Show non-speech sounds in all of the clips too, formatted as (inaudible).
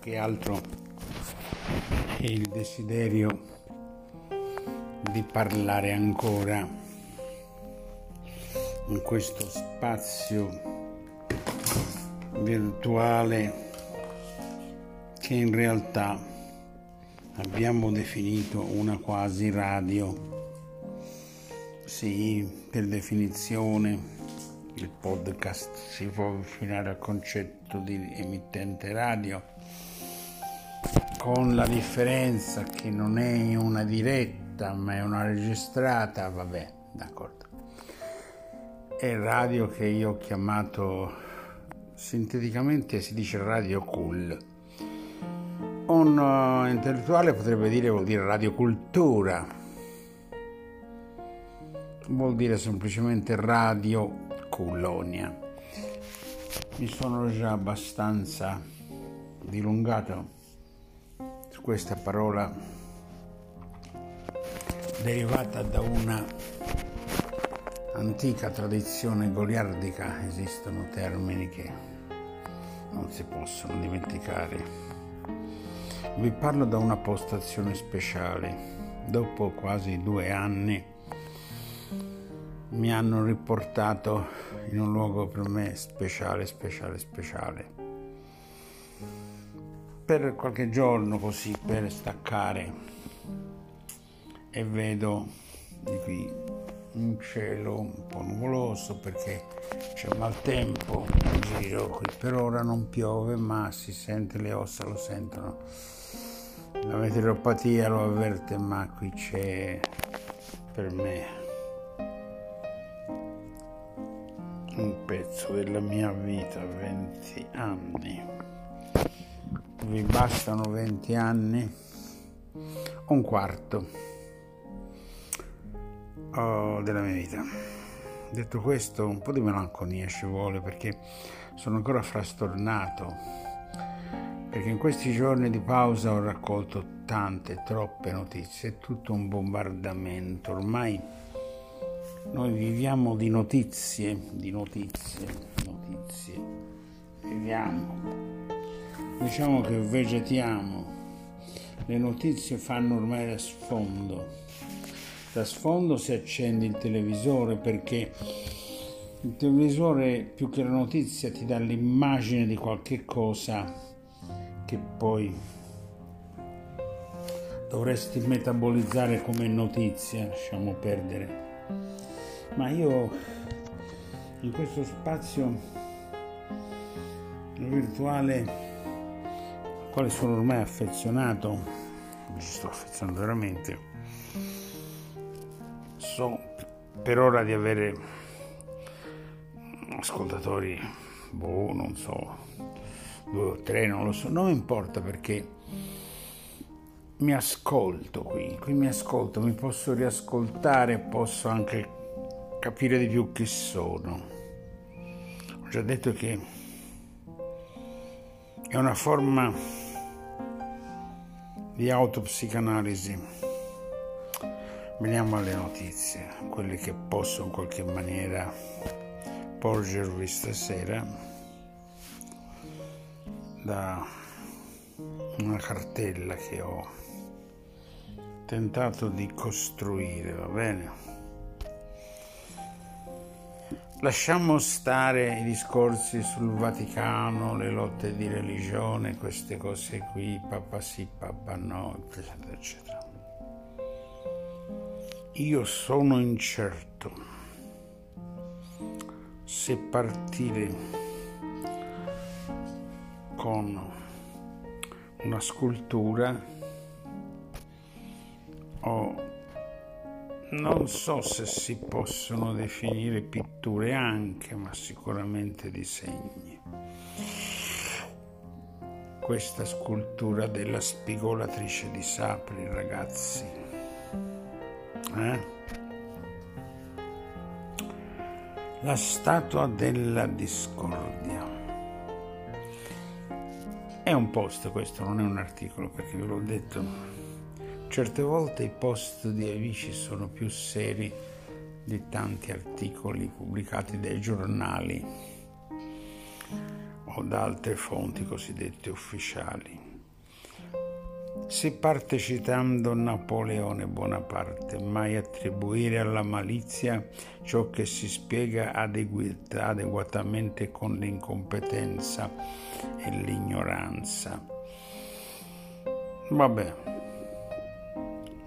che altro è il desiderio di parlare ancora in questo spazio virtuale che in realtà abbiamo definito una quasi radio. Sì, per definizione il podcast si può avvicinare al concetto di emittente radio, con la differenza che non è una diretta ma è una registrata, vabbè, d'accordo. È radio che io ho chiamato sinteticamente si dice radio cool. Un uh, intellettuale potrebbe dire vuol dire radiocultura, vuol dire semplicemente radio Colonia. Mi sono già abbastanza dilungato questa parola derivata da una antica tradizione goliardica. Esistono termini che non si possono dimenticare. Vi parlo da una postazione speciale. Dopo quasi due anni mi hanno riportato in un luogo per me speciale, speciale, speciale. Per qualche giorno così, per staccare e vedo di qui un cielo un po' nuvoloso perché c'è maltempo in giro, qui per ora non piove ma si sente le ossa, lo sentono. La meteoropatia lo avverte ma qui c'è per me un pezzo della mia vita, 20 anni. Vi bastano 20 anni? Un quarto oh, della mia vita. Detto questo, un po' di melanconia ci vuole perché sono ancora frastornato. Perché in questi giorni di pausa ho raccolto tante, troppe notizie, è tutto un bombardamento. Ormai noi viviamo di notizie, di notizie, notizie. Viviamo. Diciamo che vegetiamo. Le notizie fanno ormai da sfondo. Da sfondo si accende il televisore perché il televisore più che la notizia ti dà l'immagine di qualche cosa che poi dovresti metabolizzare come notizia, lasciamo perdere ma io in questo spazio virtuale al quale sono ormai affezionato, ci sto affezionando veramente, so per ora di avere ascoltatori, boh, non so, due o tre, non lo so, non importa perché mi ascolto qui, qui mi ascolto, mi posso riascoltare, posso anche capire di più chi sono. Ho già detto che è una forma di autopsicanalisi. Veniamo alle notizie, quelle che posso in qualche maniera porgervi stasera da una cartella che ho tentato di costruire, va bene? Lasciamo stare i discorsi sul Vaticano, le lotte di religione, queste cose qui, papà sì, papà no, eccetera, eccetera. Io sono incerto se partire con una scultura o non so se si possono definire pitture anche, ma sicuramente disegni. Questa scultura della spigolatrice di Sapri, ragazzi. Eh? La statua della discordia. È un post questo, non è un articolo perché ve l'ho detto Certe volte i post di Avici sono più seri di tanti articoli pubblicati dai giornali. o da altre fonti cosiddette ufficiali. Si parte citando Napoleone Bonaparte, mai attribuire alla malizia ciò che si spiega adeguatamente con l'incompetenza e l'ignoranza. Vabbè,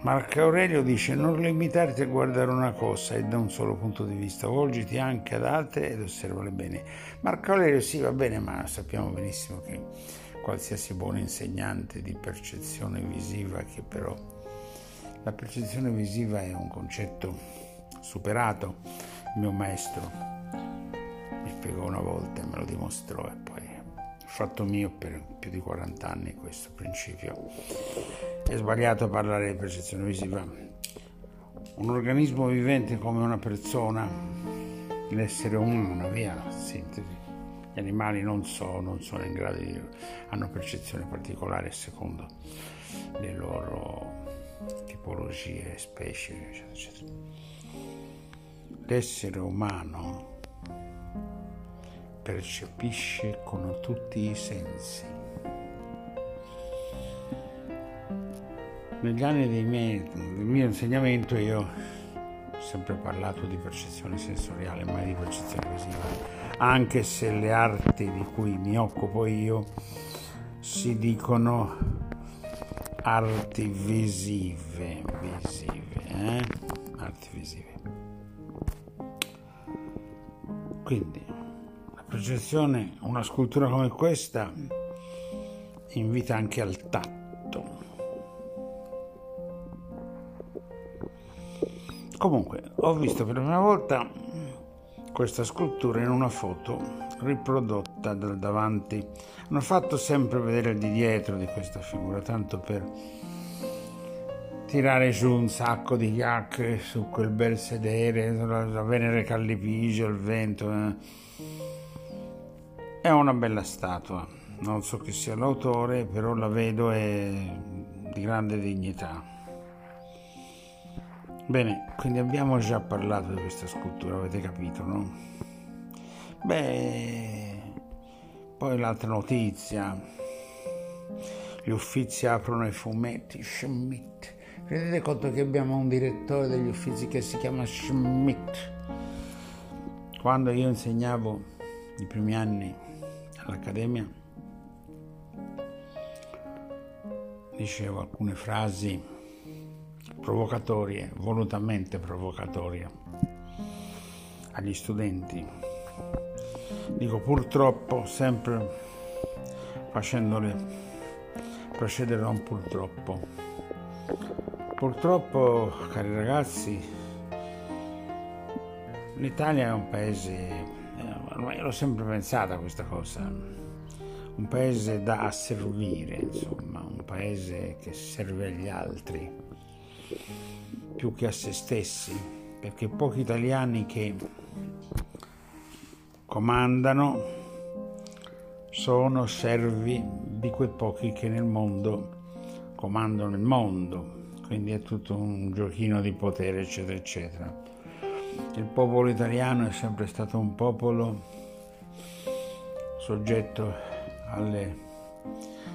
Marco Aurelio dice non limitarti a guardare una cosa e da un solo punto di vista, volgiti anche ad altre ed osservale bene. Marco Aurelio sì va bene, ma sappiamo benissimo che qualsiasi buon insegnante di percezione visiva, che però la percezione visiva è un concetto superato, il mio maestro mi spiegò una volta e me lo dimostrò e poi fatto mio per più di 40 anni questo principio. È sbagliato parlare di percezione visiva. Un organismo vivente come una persona, l'essere umano, via, sintesi. Gli animali non so, non sono in grado di hanno percezione particolare secondo le loro tipologie, specie, eccetera, eccetera. L'essere umano percepisce con tutti i sensi. Negli anni miei, del mio insegnamento io ho sempre parlato di percezione sensoriale, mai di percezione visiva, anche se le arti di cui mi occupo io si dicono arti visive, visive, eh? arti visive. Quindi projezione, una scultura come questa invita anche al tatto. Comunque, ho visto per la prima volta questa scultura in una foto riprodotta da davanti. Hanno fatto sempre vedere il di dietro di questa figura, tanto per tirare su un sacco di chiacchiere su quel bel sedere, la Venere Callipigio, il vento. Eh è una bella statua, non so chi sia l'autore, però la vedo è di grande dignità. Bene, quindi abbiamo già parlato di questa scultura, avete capito, no? Beh, poi l'altra notizia, gli uffizi aprono i fumetti, Schmidt. Rendete conto che abbiamo un direttore degli uffizi che si chiama Schmidt. Quando io insegnavo i primi anni all'Accademia dicevo alcune frasi provocatorie, volutamente provocatorie agli studenti. Dico purtroppo sempre facendole procedere da un purtroppo. Purtroppo, cari ragazzi, l'Italia è un paese ormai l'ho sempre pensata questa cosa, un paese da asservire, insomma, un paese che serve agli altri più che a se stessi, perché pochi italiani che comandano sono servi di quei pochi che nel mondo comandano il mondo, quindi è tutto un giochino di potere, eccetera, eccetera. Il popolo italiano è sempre stato un popolo soggetto alle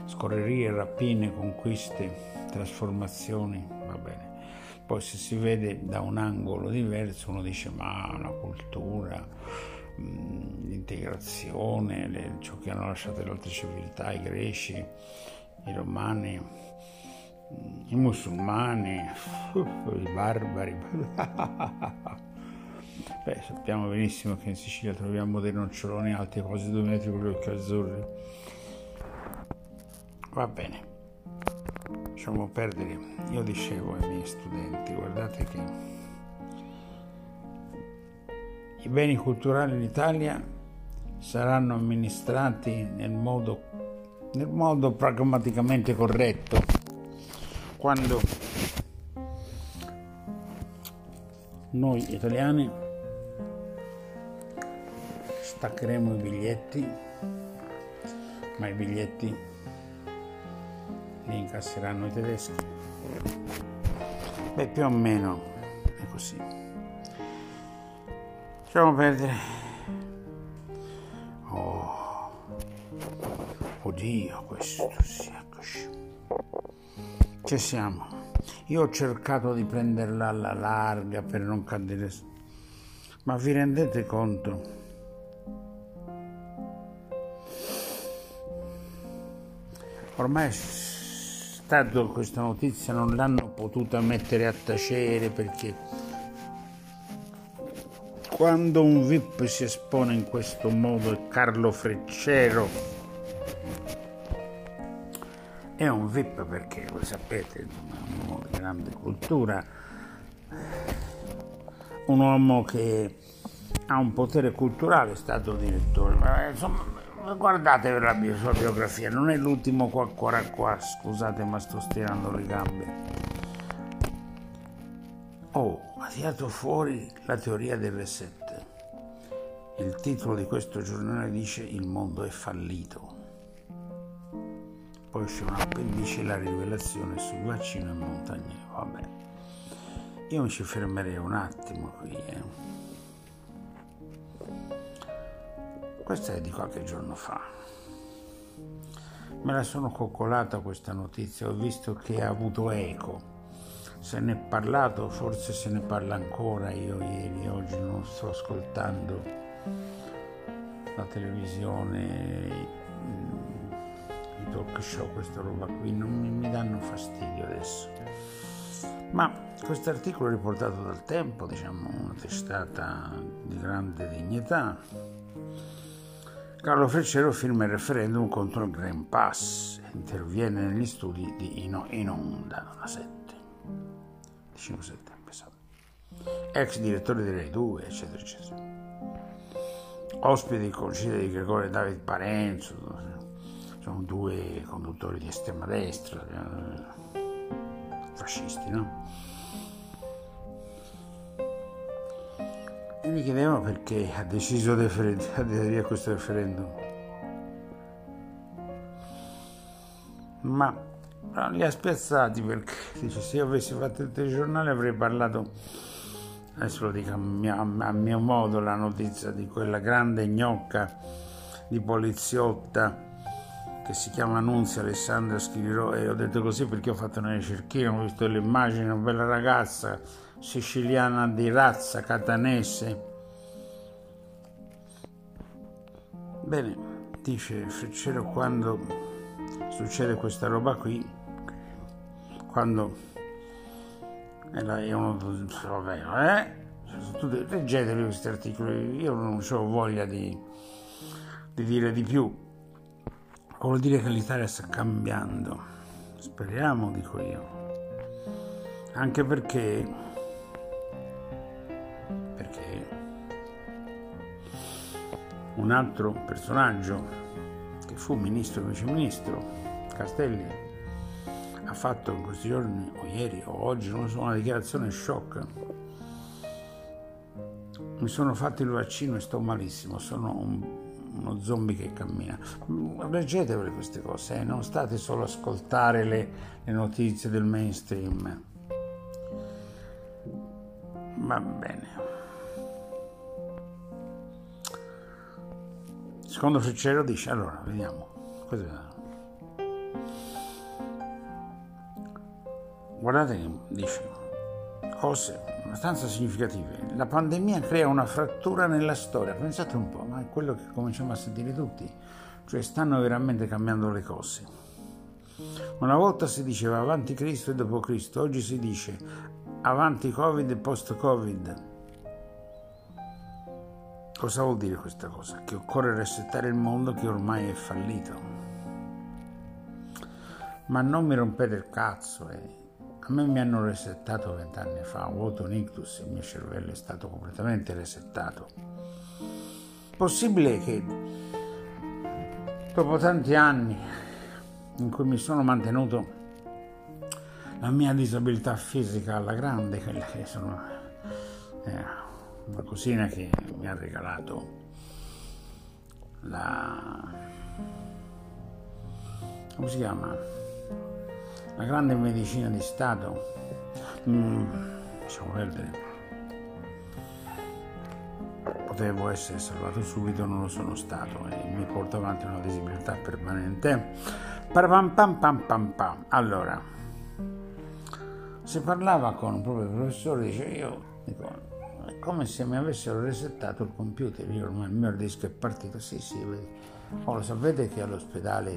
scorrerie, rapine, conquiste, trasformazioni, va bene. Poi se si vede da un angolo diverso uno dice ma la cultura, mm, l'integrazione, le, ciò che hanno lasciato le altre civiltà, i greci, i romani, mm, i musulmani, (laughs) i barbari. (laughs) Beh, sappiamo benissimo che in Sicilia troviamo dei noccioloni alti quasi due metri con gli occhi azzurri. Va bene, lasciamo perdere. Io dicevo ai miei studenti, guardate che i beni culturali in Italia saranno amministrati nel modo, nel modo pragmaticamente corretto quando noi italiani staccheremo i biglietti, ma i biglietti li incasseranno i tedeschi. Beh, più o meno è così. Lasciamo perdere. Oh. Oddio, questo sì, eccoci. Ci siamo. Io ho cercato di prenderla alla larga per non cadere. Ma vi rendete conto? Ormai stato questa notizia, non l'hanno potuta mettere a tacere perché quando un VIP si espone in questo modo è Carlo Freccero. È un VIP perché, lo sapete, è un uomo di grande cultura, un uomo che ha un potere culturale, è stato direttore, ma insomma guardate la sua biografia, non è l'ultimo qua ancora qua, scusate ma sto stirando le gambe. Oh, ha tirato fuori la teoria delle sette. Il titolo di questo giornale dice Il mondo è fallito. Poi c'è un appendice la rivelazione sul vaccino in montagniere. Vabbè, io mi ci fermerei un attimo qui. Eh. Questa è di qualche giorno fa. Me la sono coccolata questa notizia, ho visto che ha avuto eco se ne è parlato, forse se ne parla ancora, io ieri, oggi non sto ascoltando la televisione, i talk show, questa roba qui, non mi, mi danno fastidio adesso. Ma questo articolo riportato dal Tempo, diciamo una testata di grande dignità. Carlo Freccero firma il referendum contro il Green Pass, interviene negli studi di In Onda, la 7. 5 settembre, esatto. ex direttore di Rai 2, eccetera, eccetera. Ospiti del concilio di Gregorio David Parenzo, sono due conduttori di estrema destra, eh, fascisti, no? Mi chiedevano perché ha deciso di aderire a questo referendum. Ma li ha spiazzati perché dice se io avessi fatto il telegiornale avrei parlato adesso lo dico a mio, a mio modo la notizia di quella grande gnocca di poliziotta che si chiama Nunzia Alessandra Schirò e ho detto così perché ho fatto una ricerchina ho visto l'immagine una bella ragazza siciliana di razza catanese bene dice Freccero quando succede questa roba qui quando è uno vabbè, eh? Leggetevi questi articoli, io non ho voglia di, di dire di più. Vuol dire che l'Italia sta cambiando, speriamo, dico io. Anche perché un altro personaggio che fu ministro e viceministro, Castelli, ha fatto in questi giorni, o ieri o oggi, non so, una dichiarazione shock. Mi sono fatto il vaccino e sto malissimo, sono un, uno zombie che cammina. Leggetevele queste cose, eh? non state solo a ascoltare le, le notizie del mainstream. Va bene. Secondo Freccero dice, allora, vediamo. Guardate che dice cose abbastanza significative. La pandemia crea una frattura nella storia, pensate un po', ma è quello che cominciamo a sentire tutti, cioè stanno veramente cambiando le cose. Una volta si diceva avanti Cristo e dopo Cristo, oggi si dice avanti Covid e post Covid. Cosa vuol dire questa cosa? Che occorre resettare il mondo che ormai è fallito. Ma non mi rompete il cazzo, eh. A me mi hanno resettato vent'anni fa, ho avuto un ictus, il mio cervello è stato completamente resettato. Possibile che dopo tanti anni in cui mi sono mantenuto la mia disabilità fisica alla grande, quella che sono eh, una cosina che mi ha regalato la come si chiama? la grande medicina di Stato, mm, perdere, potevo essere salvato subito, non lo sono stato e mi porto avanti una disabilità permanente. Pam pam pam pam pam. Allora, si parlava con proprio il professore, dice io, dico, è come se mi avessero resettato il computer, io ormai il mio disco è partito, sì sì, vedi. Oh, lo sapete che all'ospedale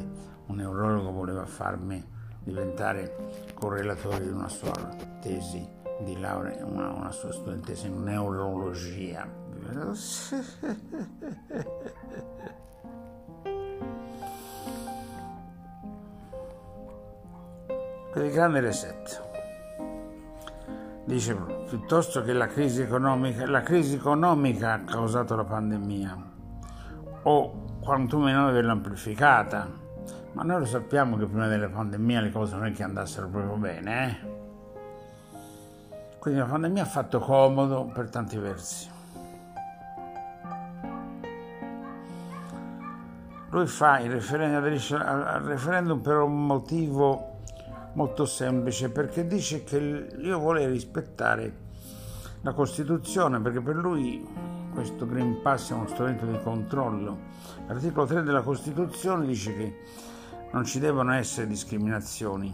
un neurologo voleva farmi diventare correlatore di una sua tesi di laurea, una, una sua studentessa in neurologia. (laughs) Il grande reset dice piuttosto che la crisi economica, la crisi economica ha causato la pandemia o quantomeno averla amplificata, ma noi lo sappiamo che prima della pandemia le cose non è che andassero proprio bene, eh? Quindi la pandemia ha fatto comodo per tanti versi. Lui fa il referendum, aderisce referendum per un motivo molto semplice, perché dice che io vuole rispettare la Costituzione, perché per lui questo Green Pass è uno strumento di controllo. L'articolo 3 della Costituzione dice che non ci devono essere discriminazioni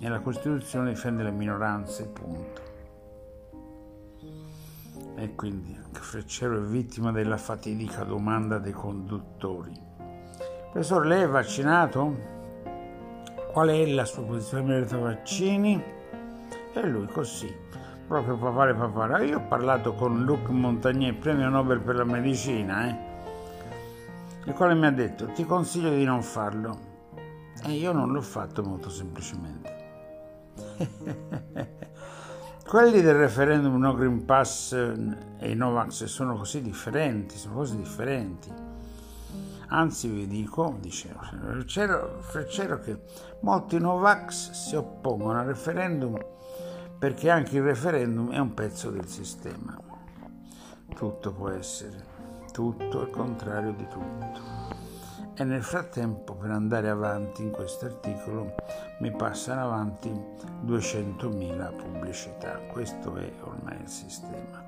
e la Costituzione difende le minoranze, punto. E quindi Freccero è vittima della fatidica domanda dei conduttori. Professore, lei è vaccinato? Qual è la sua posizione merito vaccini? E lui così, proprio papare papare. Io ho parlato con Luc Montagnier, premio Nobel per la medicina, eh, il quale mi ha detto ti consiglio di non farlo. E io non l'ho fatto molto semplicemente. (laughs) Quelli del referendum no Green Pass e i Novax sono così differenti, sono cose differenti. Anzi vi dico, diceva Freccero, Freccero, che molti Novax si oppongono al referendum perché anche il referendum è un pezzo del sistema. Tutto può essere, tutto il contrario di tutto. E nel frattempo, per andare avanti in questo articolo, mi passano avanti 200.000 pubblicità. Questo è ormai il sistema.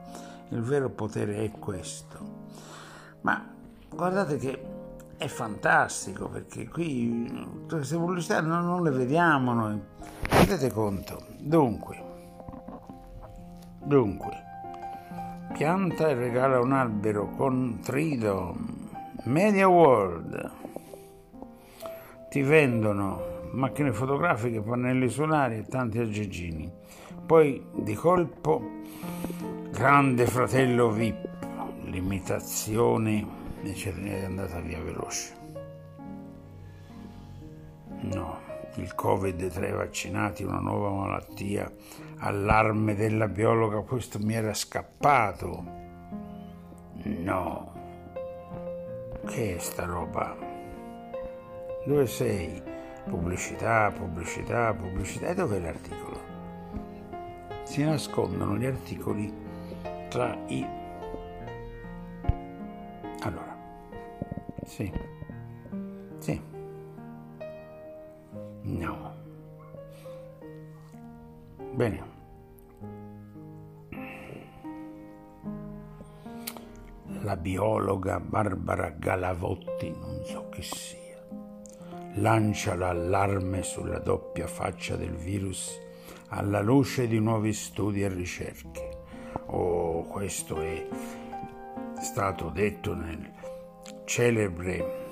Il vero potere è questo. Ma guardate che è fantastico perché qui queste pubblicità non, non le vediamo noi. Rendete conto. Dunque, dunque, pianta e regala un albero con Trido Media World ti vendono macchine fotografiche, pannelli solari e tanti aggeggini. Poi di colpo grande fratello VIP, eccetera, è andata via veloce. No, il Covid tra i vaccinati, una nuova malattia, allarme della biologa, questo mi era scappato. No, che è sta roba? Dove sei? Pubblicità, pubblicità, pubblicità. E dov'è l'articolo? Si nascondono gli articoli tra i... sì, sì, no. Bene. la biologa Barbara Galavotti, non so che sia, lancia l'allarme sulla doppia faccia del virus alla luce di nuovi studi e ricerche. Oh, questo è stato detto nel celebre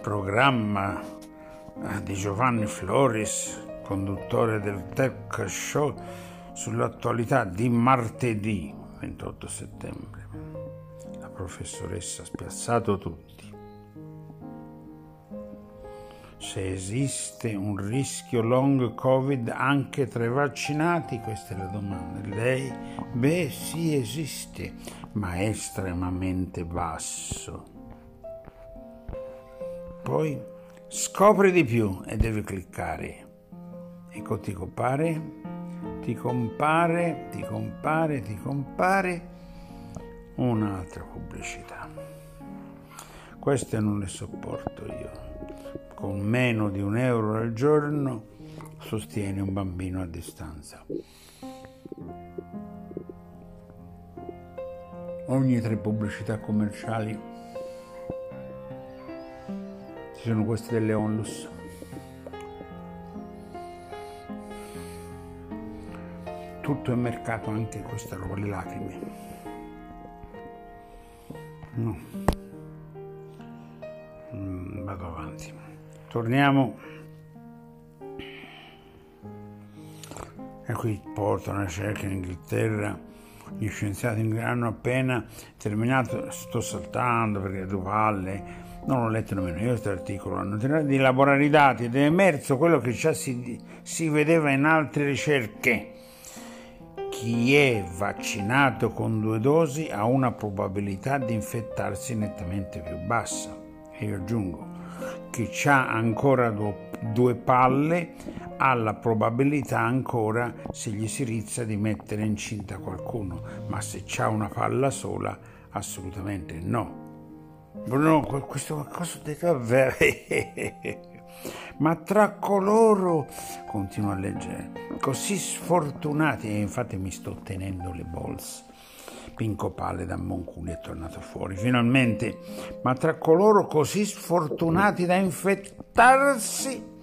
programma eh, di Giovanni Floris, conduttore del Tech Show, sull'attualità di martedì 28 settembre professoressa ha spiazzato tutti. Se esiste un rischio long covid anche tra i vaccinati, questa è la domanda. Lei? Beh, sì, esiste, ma è estremamente basso. Poi scopri di più e devi cliccare. Ecco ti compare, ti compare, ti compare, ti compare un'altra pubblicità. Queste non le sopporto io. Con meno di un euro al giorno sostieni un bambino a distanza. ogni tre pubblicità commerciali sono queste delle onlus. Tutto è mercato, anche questa roba, le lacrime. No. Mm, vado avanti. Torniamo. E qui portano una ricerca in Inghilterra gli scienziati hanno appena terminato, sto saltando perché due palle, non l'ho letto nemmeno io questo articolo, hanno terminato di elaborare i dati ed è emerso quello che già si, si vedeva in altre ricerche. Chi è vaccinato con due dosi ha una probabilità di infettarsi nettamente più bassa. E io aggiungo, chi ha ancora due palle ha la probabilità ancora, se gli si rizza, di mettere incinta qualcuno, ma se ha una palla sola, assolutamente no. Bruno, questo qualcosa di davvero. (laughs) Ma tra coloro, continuo a leggere, così sfortunati, e infatti mi sto tenendo le bolse. Pinco Palle da Monculi è tornato fuori, finalmente. Ma tra coloro così sfortunati da infettarsi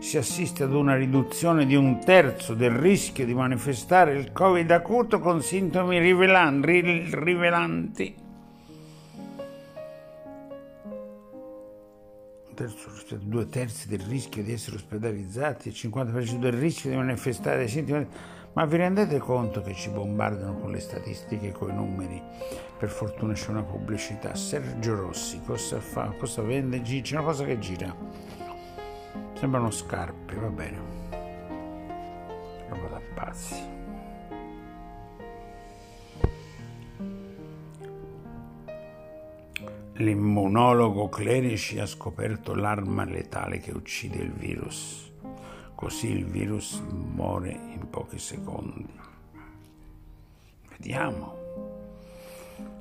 si assiste ad una riduzione di un terzo del rischio di manifestare il Covid acuto con sintomi rivelanti terzo, due terzi del rischio di essere ospedalizzati, il 50% del rischio di manifestare dei sintomi. Ma vi rendete conto che ci bombardano con le statistiche, con i numeri? Per fortuna c'è una pubblicità. Sergio Rossi, cosa fa? Cosa vende? C'è una cosa che gira. Sembrano scarpe, va bene. Roba da pazzi. L'immunologo Clerici ha scoperto l'arma letale che uccide il virus. Così il virus muore in pochi secondi. Vediamo.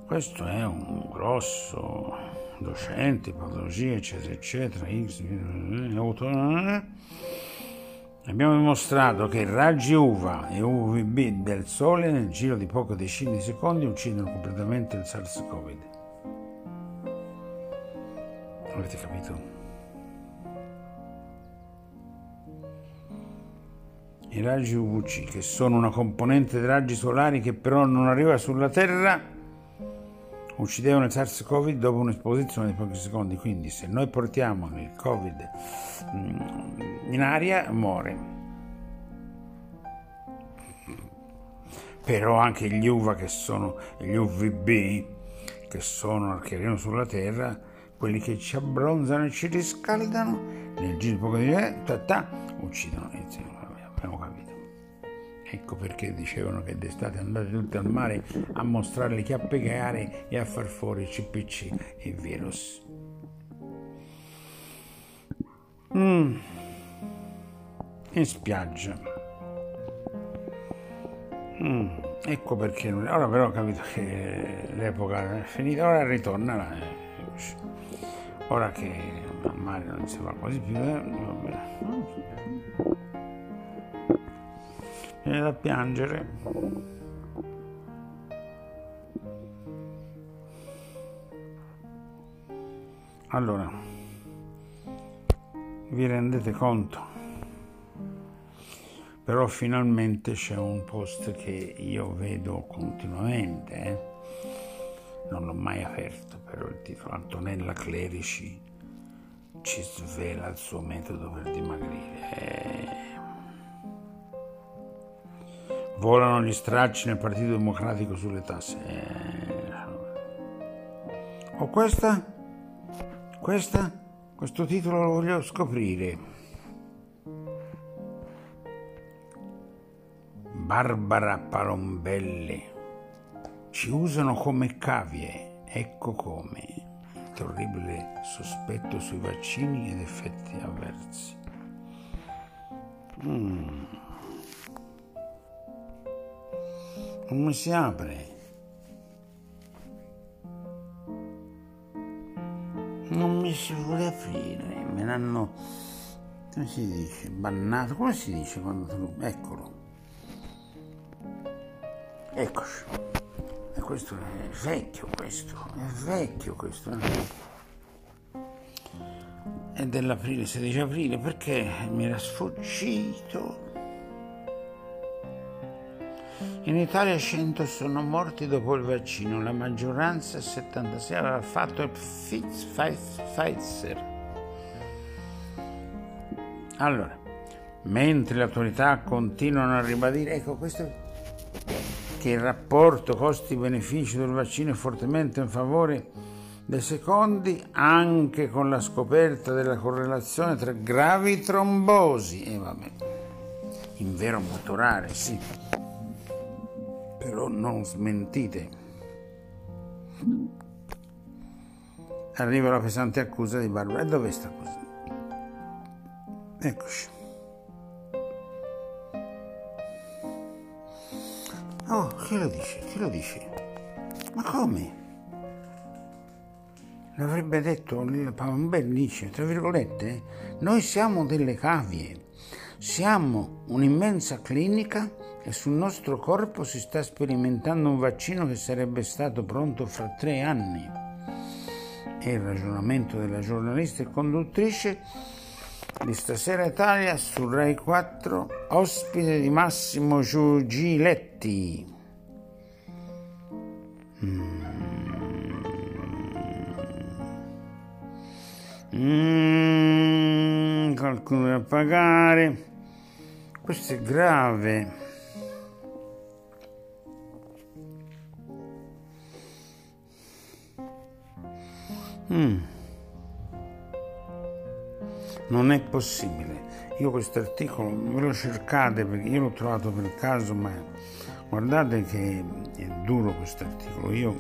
Questo è un grosso docente, patologia, eccetera, eccetera. X, Abbiamo dimostrato che i raggi UVA e UVB del Sole nel giro di poche decine di secondi uccidono completamente il SARS-CoV. Avete capito? I raggi UVC, che sono una componente dei raggi solari che però non arriva sulla Terra, uccidevano il SARS-CoV dopo un'esposizione di pochi secondi. Quindi se noi portiamo il Covid mm, in aria, muore. Però anche gli UVA che sono gli UVB, che sono che arrivano sulla Terra, quelli che ci abbronzano e ci riscaldano, nel giro di poco di tempo, uccidono. Abbiamo capito. Ecco perché dicevano che d'estate andate tutti al mare a mostrare le chiappe gare e a far fuori il CPC e il virus. Mm. In spiaggia. Mm. Ecco perché. Ora però ho capito che l'epoca è finita, ora ritorna là. Eh. Ora che al mare non si va quasi più, eh, viene da piangere. Allora, vi rendete conto? Però finalmente c'è un post che io vedo continuamente, eh? Non l'ho mai aperto, però il titolo Antonella Clerici ci svela il suo metodo per dimagrire. Eh... Volano gli stracci nel Partito Democratico sulle tasse. Eh... Oh, questa? Questa? Questo titolo lo voglio scoprire. Barbara Palombelli ci usano come cavie, ecco come. Terribile sospetto sui vaccini ed effetti avversi. Mm. Mi si apre. Non mi si vuole aprire, me l'hanno, come si dice, bannato, come si dice quando. Eccolo. Eccoci. E questo è vecchio, questo, è vecchio questo. È dell'aprile, 16 aprile, perché mi era sfuggito. In Italia 100 sono morti dopo il vaccino, la maggioranza, 76, aveva fatto il Pfizer. Allora, mentre le autorità continuano a ribadire, ecco questo, che il rapporto costi-benefici del vaccino è fortemente in favore dei secondi, anche con la scoperta della correlazione tra gravi trombosi, e vabbè, in vero motorare, sì però non smentite. Arriva la pesante accusa di Barbara. E dove sta cosa? Eccoci. Oh, chi lo dice? Chi lo dice? Ma come? L'avrebbe detto un bel dice, tra virgolette, noi siamo delle cavie, siamo un'immensa clinica e sul nostro corpo si sta sperimentando un vaccino che sarebbe stato pronto fra tre anni. È il ragionamento della giornalista e conduttrice di Stasera Italia su Rai 4, ospite di Massimo Giugiletti. Mm. Mm, qualcuno da pagare. Questo è grave. Mm. Non è possibile. Io questo articolo ve lo cercate perché io l'ho trovato per caso, ma guardate che è duro questo articolo. Io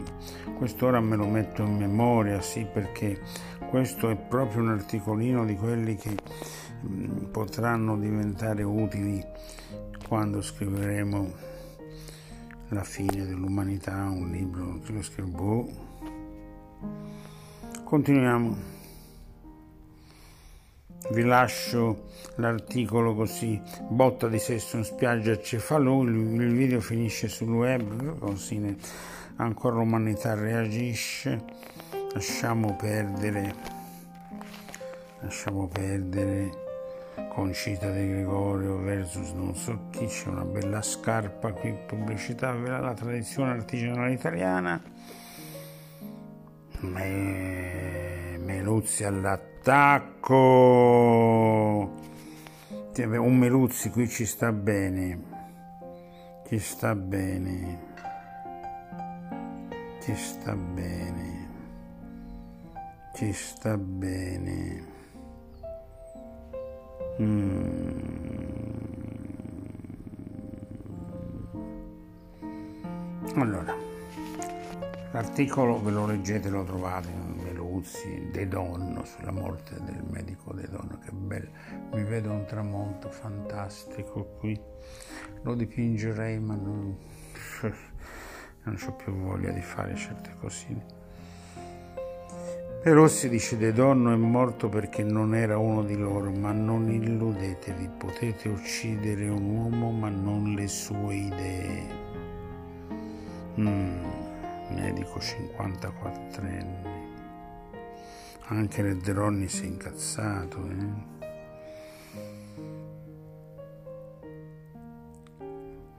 quest'ora me lo metto in memoria, sì, perché questo è proprio un articolino di quelli che mm, potranno diventare utili quando scriveremo la fine dell'umanità, un libro lo scrivo. Boh Continuiamo. Vi lascio l'articolo così, botta di sesso in spiaggia a Cefalù, il video finisce sul web, così ancora l'umanità reagisce. Lasciamo perdere, lasciamo perdere Concita De Gregorio versus non so chi, c'è una bella scarpa qui, pubblicità, la tradizione artigianale italiana Me, Meluzzi all'attacco. Un Meluzzi qui ci sta bene. Ci sta bene. Ci sta bene. Ci sta bene. Mm. Allora. L'articolo ve lo leggete, lo trovate Meluzzi, De Donno, sulla morte del medico De Donno, che bello, mi vedo un tramonto fantastico qui, lo dipingerei ma non, (laughs) non ho più voglia di fare certe cosine. Però si dice De Donno è morto perché non era uno di loro, ma non illudetevi, potete uccidere un uomo ma non le sue idee. Mm medico 54enne. Anche Redderonni si è incazzato. Eh?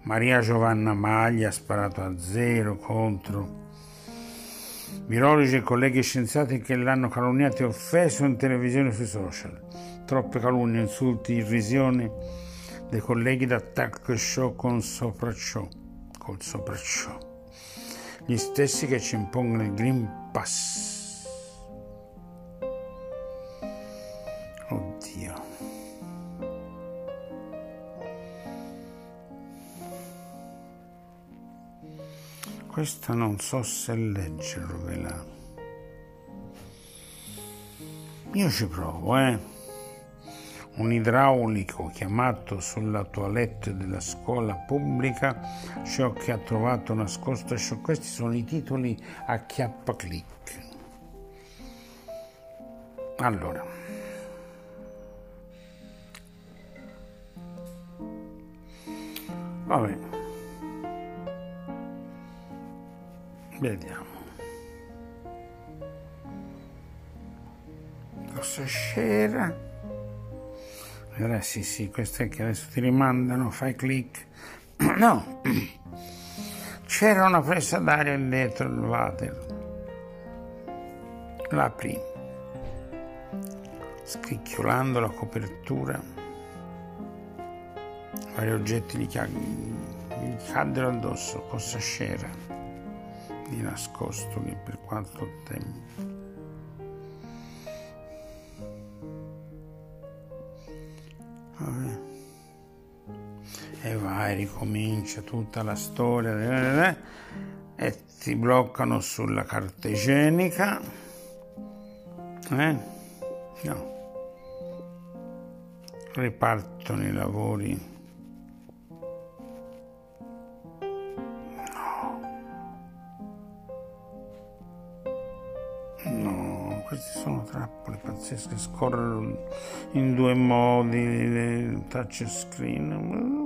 Maria Giovanna Maglia ha sparato a zero contro virologi e colleghi scienziati che l'hanno calunniato e offeso in televisione e sui social. Troppe calunnie, insulti, irrisioni dei colleghi da talk show con sopra ciò, col sopra ciò gli stessi che ci impongono il Green Pass. Questa non so se leggervela. Io ci provo, eh. Un idraulico chiamato sulla toilette della scuola pubblica ciò che ha trovato nascosto questi sono i titoli a chiappa clic allora. Vabbè Vediamo. Cosa c'era? Allora sì, sì, questo è che adesso ti rimandano, fai clic. (clears throat) No, c'era una presa d'aria dietro il water. L'apri, scricchiolando la copertura. Vari oggetti gli caddero addosso. Cosa c'era di nascosto lì per quanto tempo? e vai, ricomincia tutta la storia eh, eh, e ti bloccano sulla carta igienica. Eh? No. Ripartono i lavori. Pazzesche, scorrono in due modi le touchscreen.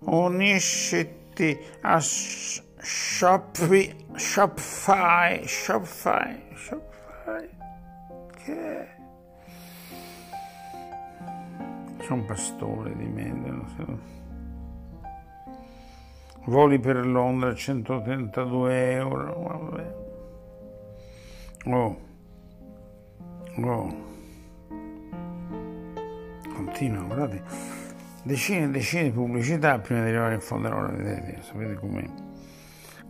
unisciti a Shopify, Shopify, Shopify, Shopify, che è? Un pastore di me. Voli per Londra 132 euro, vabbè. Oh, oh. Continua, guardate. Decine e decine di pubblicità prima di arrivare in fondo allora vedete sapete come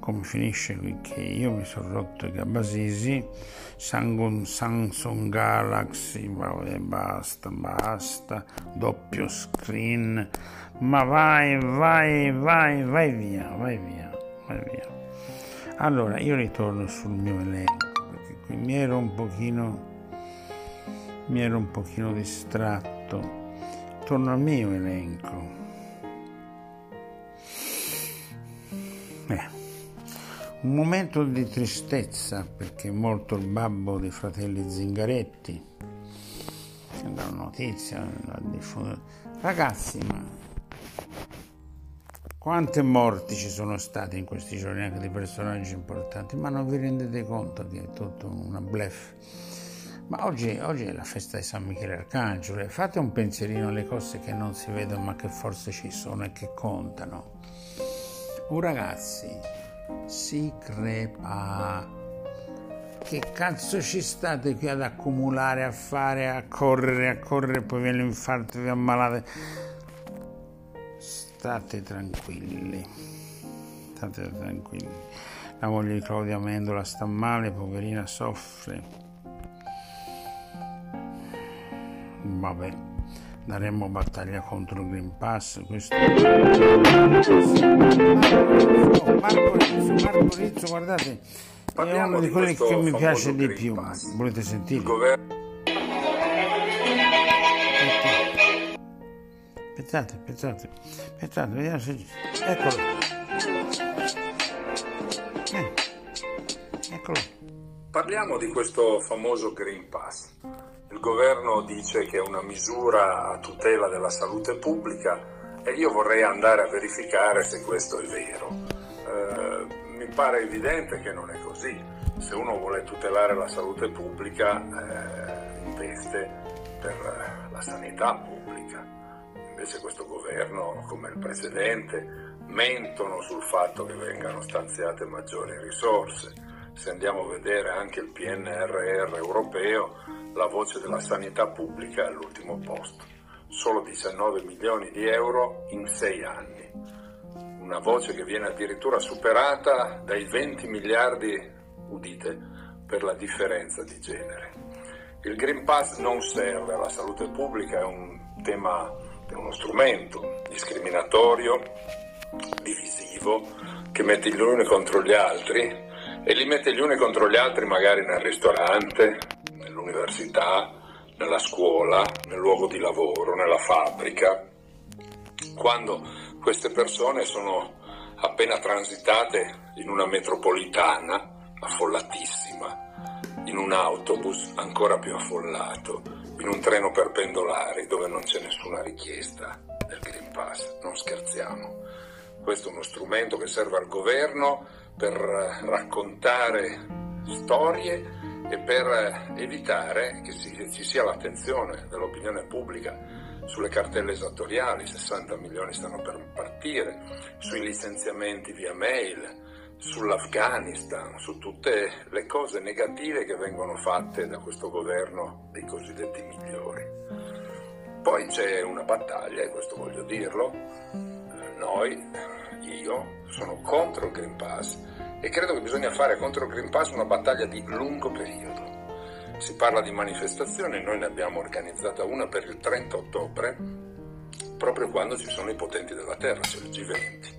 come finisce? Qui che io mi sono rotto i gabasisi Samsung, Galaxy basta basta doppio screen. Ma vai vai vai vai via vai via vai via. Allora io ritorno sul mio elenco mi ero un pochino mi ero un pochino distratto torno al mio elenco. Eh, un momento di tristezza perché è morto il babbo dei fratelli Zingaretti. La notizia, la diffusione. Ragazzi, ma quante morti ci sono state in questi giorni anche di personaggi importanti, ma non vi rendete conto che è tutto una blef? Ma oggi, oggi, è la festa di San Michele Arcangelo fate un pensierino alle cose che non si vedono ma che forse ci sono e che contano. Un ragazzi si crepa. Che cazzo ci state qui ad accumulare, a fare, a correre, a correre, poi viene l'infarto, vi ammalate. State tranquilli, state tranquilli. La moglie di Claudia Amendola sta male, poverina, soffre vabbè daremo battaglia contro il Green Pass questo Marco Rizzo, Marco Rizzo guardate è uno di quelli che mi piace di più Pass. volete sentire? Aspettate aspettate aspettate vediamo se eccolo eh. eccolo parliamo di questo famoso Green Pass il governo dice che è una misura a tutela della salute pubblica e io vorrei andare a verificare se questo è vero. Eh, mi pare evidente che non è così. Se uno vuole tutelare la salute pubblica eh, investe per la sanità pubblica. Invece questo governo, come il precedente, mentono sul fatto che vengano stanziate maggiori risorse. Se andiamo a vedere anche il PNRR europeo, la voce della sanità pubblica è all'ultimo posto, solo 19 milioni di euro in sei anni, una voce che viene addirittura superata dai 20 miliardi, udite, per la differenza di genere. Il Green Pass non serve alla salute pubblica, è un tema, è uno strumento discriminatorio, divisivo, che mette gli uni contro gli altri e li mette gli uni contro gli altri magari nel ristorante, nell'università, nella scuola, nel luogo di lavoro, nella fabbrica, quando queste persone sono appena transitate in una metropolitana affollatissima, in un autobus ancora più affollato, in un treno per pendolari dove non c'è nessuna richiesta del Green Pass, non scherziamo. Questo è uno strumento che serve al governo per raccontare storie e per evitare che ci sia l'attenzione dell'opinione pubblica sulle cartelle esattoriali, 60 milioni stanno per partire, sui licenziamenti via mail, sull'Afghanistan, su tutte le cose negative che vengono fatte da questo governo dei cosiddetti migliori. Poi c'è una battaglia, e questo voglio dirlo, noi, io, sono contro il Green Pass e credo che bisogna fare contro il Green Pass una battaglia di lungo periodo. Si parla di manifestazioni, noi ne abbiamo organizzata una per il 30 ottobre, proprio quando ci sono i potenti della terra, cioè il G20.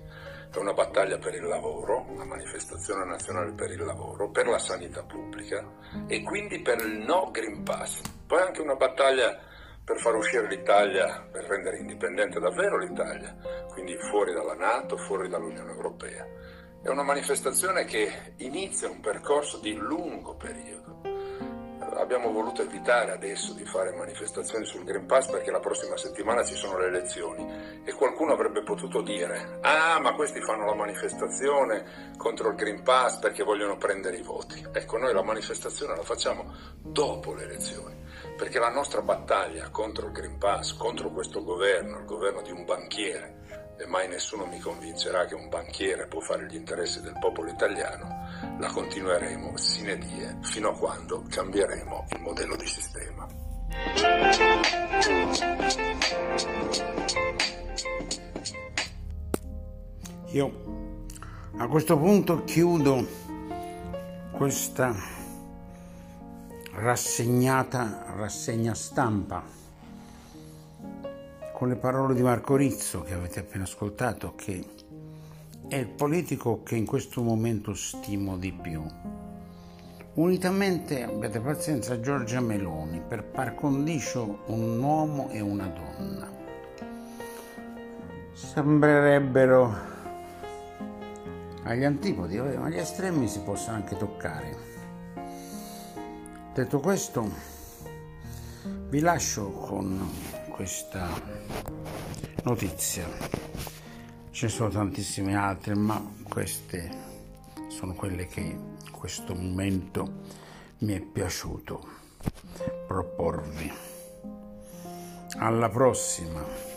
È una battaglia per il lavoro, una manifestazione nazionale per il lavoro, per la sanità pubblica e quindi per il no Green Pass. Poi anche una battaglia per far uscire l'Italia, per rendere indipendente davvero l'Italia, quindi fuori dalla Nato, fuori dall'Unione Europea. È una manifestazione che inizia un percorso di lungo periodo abbiamo voluto evitare adesso di fare manifestazioni sul Green Pass perché la prossima settimana ci sono le elezioni e qualcuno avrebbe potuto dire ah ma questi fanno la manifestazione contro il Green Pass perché vogliono prendere i voti. Ecco, noi la manifestazione la facciamo dopo le elezioni perché la nostra battaglia contro il Green Pass, contro questo governo, il governo di un banchiere, e mai nessuno mi convincerà che un banchiere può fare gli interessi del popolo italiano, la continueremo sine die fino a quando cambieremo il modello di sistema. Io a questo punto chiudo questa rassegnata rassegna stampa con le parole di Marco Rizzo che avete appena ascoltato che è il politico che in questo momento stimo di più. Unitamente, abbiate pazienza, Giorgia Meloni, per par condicio un uomo e una donna. Sembrerebbero agli antipodi, ma gli estremi si possono anche toccare. Detto questo, vi lascio con questa notizia. Ce ne sono tantissime altre, ma queste sono quelle che in questo momento mi è piaciuto proporvi. Alla prossima!